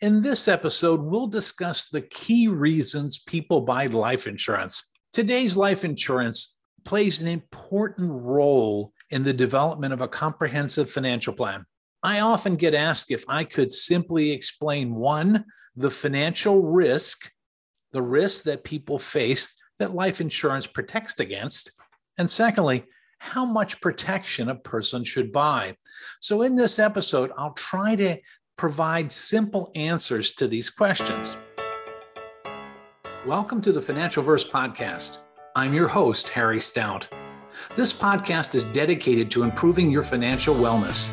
In this episode, we'll discuss the key reasons people buy life insurance. Today's life insurance plays an important role in the development of a comprehensive financial plan. I often get asked if I could simply explain one, the financial risk, the risk that people face that life insurance protects against, and secondly, how much protection a person should buy. So, in this episode, I'll try to provide simple answers to these questions. Welcome to the Financial Verse Podcast. I'm your host, Harry Stout. This podcast is dedicated to improving your financial wellness.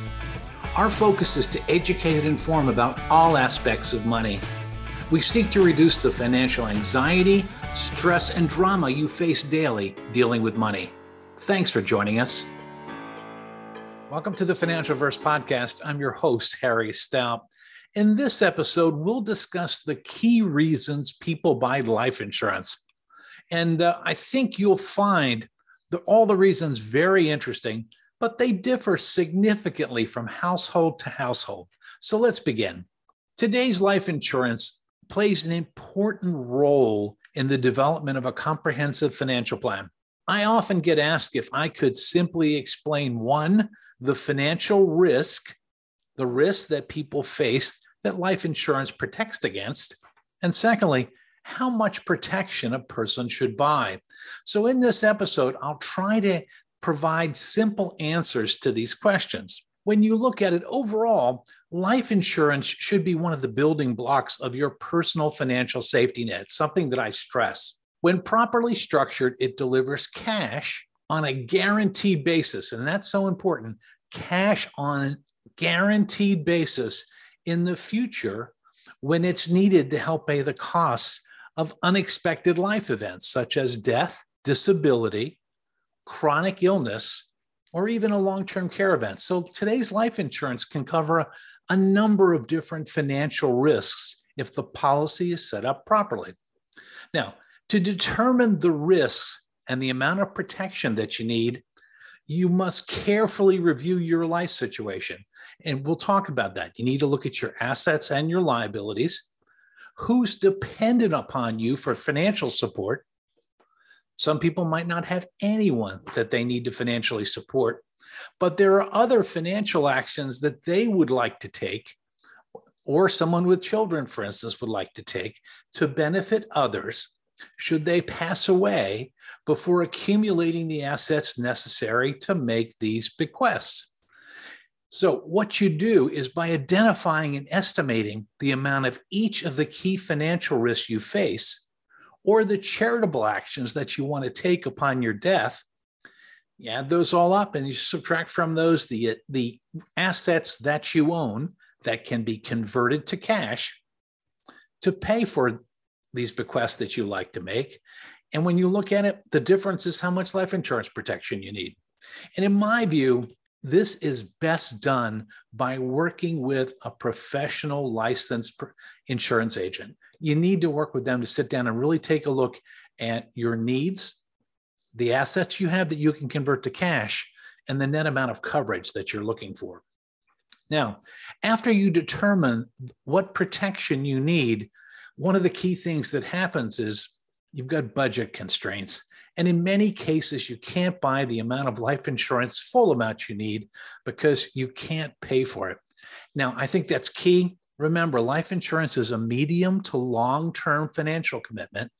Our focus is to educate and inform about all aspects of money. We seek to reduce the financial anxiety, stress, and drama you face daily dealing with money. Thanks for joining us. Welcome to the Financial Verse Podcast. I'm your host, Harry Stout. In this episode, we'll discuss the key reasons people buy life insurance. And uh, I think you'll find the, all the reasons very interesting, but they differ significantly from household to household. So let's begin. Today's life insurance plays an important role in the development of a comprehensive financial plan. I often get asked if I could simply explain one, the financial risk, the risk that people face that life insurance protects against, and secondly, how much protection a person should buy. So, in this episode, I'll try to provide simple answers to these questions. When you look at it overall, life insurance should be one of the building blocks of your personal financial safety net, something that I stress. When properly structured, it delivers cash on a guaranteed basis. And that's so important cash on a guaranteed basis in the future when it's needed to help pay the costs of unexpected life events such as death, disability, chronic illness, or even a long term care event. So today's life insurance can cover a, a number of different financial risks if the policy is set up properly. Now, to determine the risks and the amount of protection that you need, you must carefully review your life situation. And we'll talk about that. You need to look at your assets and your liabilities, who's dependent upon you for financial support. Some people might not have anyone that they need to financially support, but there are other financial actions that they would like to take, or someone with children, for instance, would like to take to benefit others should they pass away before accumulating the assets necessary to make these bequests. So, what you do is by identifying and estimating the amount of each of the key financial risks you face or the charitable actions that you want to take upon your death, you add those all up and you subtract from those the, the assets that you own that can be converted to cash to pay for these bequests that you like to make. And when you look at it, the difference is how much life insurance protection you need. And in my view, this is best done by working with a professional licensed insurance agent. You need to work with them to sit down and really take a look at your needs, the assets you have that you can convert to cash, and the net amount of coverage that you're looking for. Now, after you determine what protection you need, one of the key things that happens is you've got budget constraints. And in many cases, you can't buy the amount of life insurance, full amount you need, because you can't pay for it. Now, I think that's key. Remember, life insurance is a medium to long term financial commitment.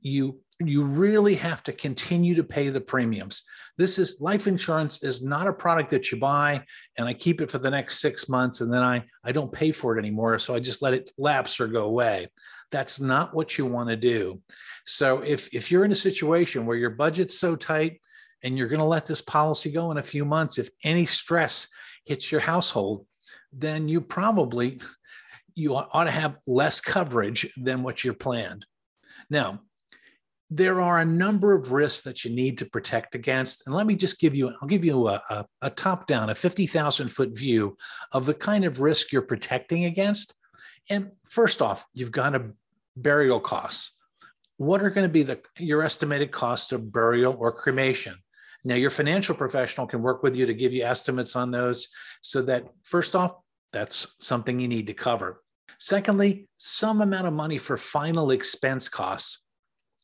You, you really have to continue to pay the premiums. This is life insurance is not a product that you buy and I keep it for the next six months and then I, I don't pay for it anymore. So I just let it lapse or go away. That's not what you want to do. So if, if you're in a situation where your budget's so tight and you're going to let this policy go in a few months, if any stress hits your household, then you probably you ought to have less coverage than what you're planned. Now, there are a number of risks that you need to protect against. And let me just give you, I'll give you a, a, a top down, a 50,000 foot view of the kind of risk you're protecting against. And first off, you've got a burial costs. What are going to be the, your estimated cost of burial or cremation? Now, your financial professional can work with you to give you estimates on those so that, first off, that's something you need to cover. Secondly, some amount of money for final expense costs.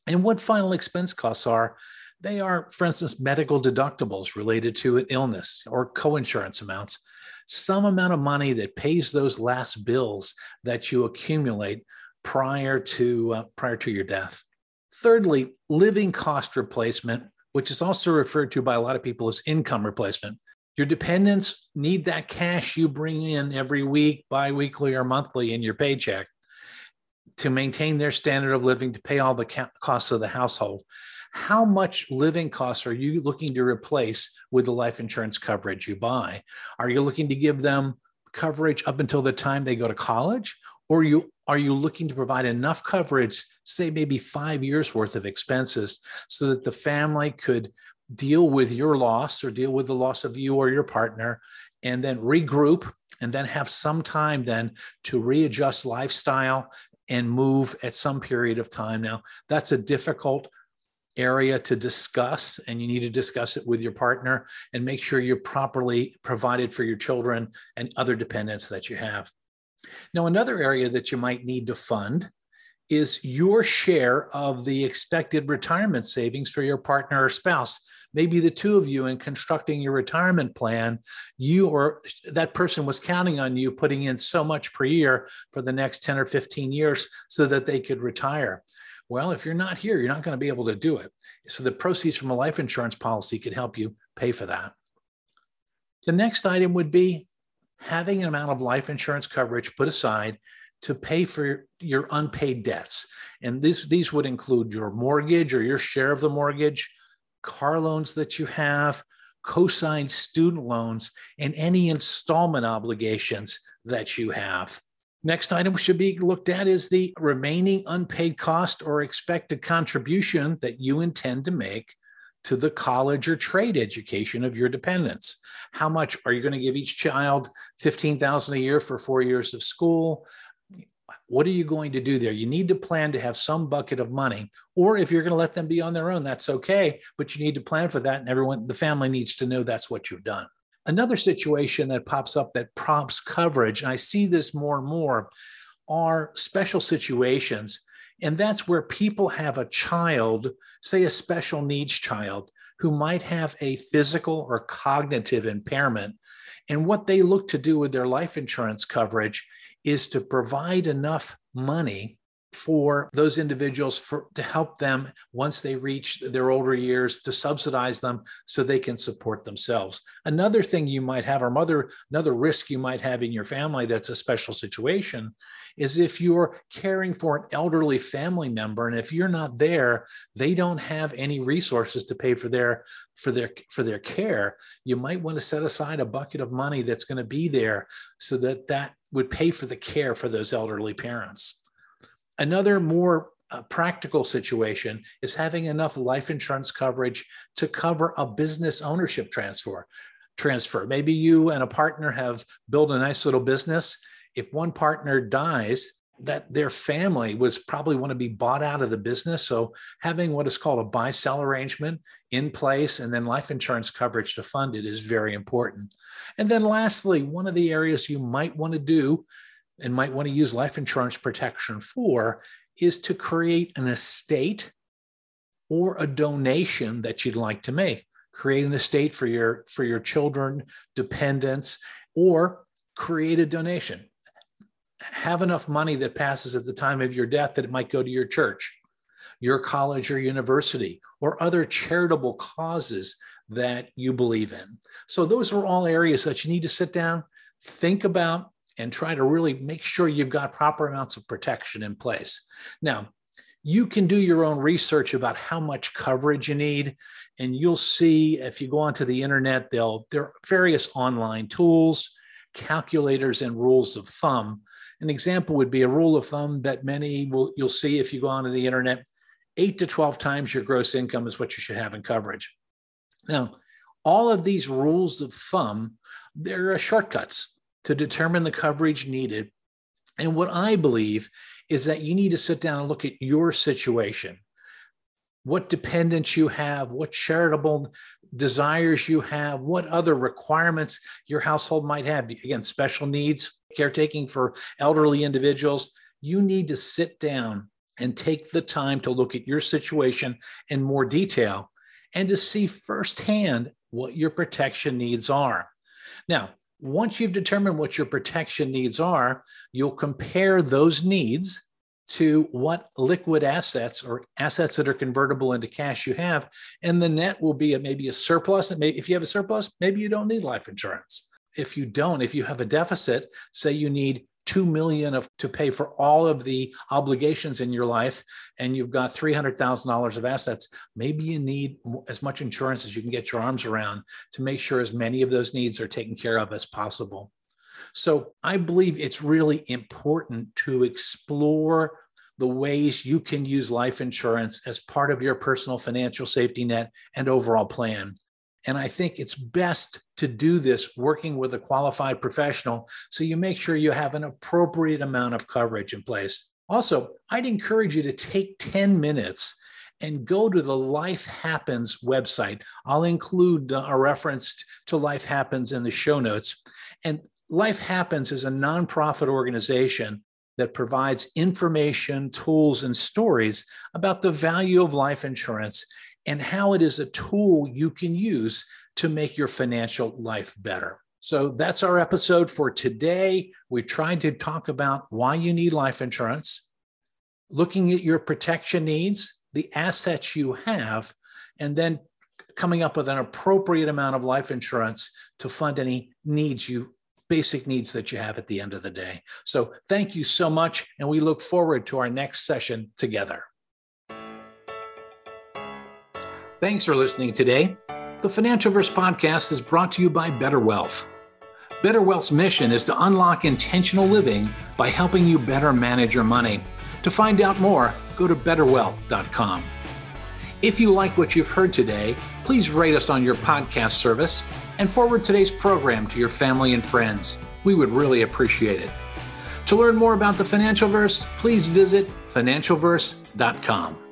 And what final expense costs are, they are, for instance, medical deductibles related to an illness or coinsurance amounts, some amount of money that pays those last bills that you accumulate prior to uh, prior to your death. Thirdly, living cost replacement, which is also referred to by a lot of people as income replacement. Your dependents need that cash you bring in every week, biweekly, or monthly in your paycheck to maintain their standard of living, to pay all the costs of the household. How much living costs are you looking to replace with the life insurance coverage you buy? Are you looking to give them coverage up until the time they go to college? Or you are you looking to provide enough coverage, say maybe five years worth of expenses, so that the family could deal with your loss or deal with the loss of you or your partner and then regroup and then have some time then to readjust lifestyle and move at some period of time? Now that's a difficult area to discuss and you need to discuss it with your partner and make sure you're properly provided for your children and other dependents that you have now another area that you might need to fund is your share of the expected retirement savings for your partner or spouse maybe the two of you in constructing your retirement plan, you or that person was counting on you putting in so much per year for the next 10 or 15 years so that they could retire. Well, if you're not here, you're not going to be able to do it. So the proceeds from a life insurance policy could help you pay for that. The next item would be having an amount of life insurance coverage put aside to pay for your unpaid debts. And these, these would include your mortgage or your share of the mortgage, car loans that you have, co-signed student loans, and any installment obligations that you have. Next item should be looked at is the remaining unpaid cost or expected contribution that you intend to make to the college or trade education of your dependents. How much are you going to give each child 15,000 a year for 4 years of school? What are you going to do there? You need to plan to have some bucket of money. Or if you're going to let them be on their own, that's okay. But you need to plan for that. And everyone, the family needs to know that's what you've done. Another situation that pops up that prompts coverage, and I see this more and more, are special situations. And that's where people have a child, say a special needs child, who might have a physical or cognitive impairment. And what they look to do with their life insurance coverage is to provide enough money for those individuals for, to help them once they reach their older years to subsidize them so they can support themselves. Another thing you might have or mother another risk you might have in your family that's a special situation is if you're caring for an elderly family member and if you're not there they don't have any resources to pay for their for their for their care you might want to set aside a bucket of money that's going to be there so that that would pay for the care for those elderly parents Another more uh, practical situation is having enough life insurance coverage to cover a business ownership transfer. Transfer. Maybe you and a partner have built a nice little business. If one partner dies, that their family was probably want to be bought out of the business. So having what is called a buy sell arrangement in place and then life insurance coverage to fund it is very important. And then lastly, one of the areas you might want to do and might want to use life insurance protection for is to create an estate or a donation that you'd like to make. Create an estate for your for your children dependents or create a donation. Have enough money that passes at the time of your death that it might go to your church your college or university or other charitable causes that you believe in. So those are all areas that you need to sit down think about and try to really make sure you've got proper amounts of protection in place. Now, you can do your own research about how much coverage you need and you'll see if you go onto the internet there are various online tools calculators and rules of thumb. An example would be a rule of thumb that many will you'll see if you go onto the internet 8 to 12 times your gross income is what you should have in coverage. Now all of these rules of thumb they're uh, shortcuts to determine the coverage needed. And what I believe is that you need to sit down and look at your situation, what dependents you have, what charitable desires you have, what other requirements your household might have. Again, special needs, caretaking for elderly individuals, you need to sit down and take the time to look at your situation in more detail and to see firsthand what your protection needs are. Now, once you've determined what your protection needs are, you'll compare those needs to what liquid assets or assets that are convertible into cash you have. And the net will be a, maybe a surplus. Maybe if you have a surplus, maybe you don't need life insurance. If you don't, if you have a deficit, say you need 2 million of to pay for all of the obligations in your life and you've got $300,000 of assets maybe you need as much insurance as you can get your arms around to make sure as many of those needs are taken care of as possible. So i believe it's really important to explore the ways you can use life insurance as part of your personal financial safety net and overall plan and I think it's best to do this working with a qualified professional so you make sure you have an appropriate amount of coverage in place. Also, I'd encourage you to take 10 minutes and go to the Life Happens website. I'll include uh, a reference to Life Happens in the show notes. And Life Happens is a nonprofit organization that provides information, tools, and stories about the value of life insurance and how it is a tool you can use to make your financial life better. So that's our episode for today. We tried to talk about why you need life insurance, looking at your protection needs, the assets you have, and then coming up with an appropriate amount of life insurance to fund any needs you basic needs that you have at the end of the day. So thank you so much and we look forward to our next session together. Thanks for listening today. The Financial Verse podcast is brought to you by Better Wealth. Better Wealth's mission is to unlock intentional living by helping you better manage your money. To find out more, go to betterwealth.com. If you like what you've heard today, please rate us on your podcast service and forward today's program to your family and friends. We would really appreciate it. To learn more about the Financial Verse, please visit financialverse.com.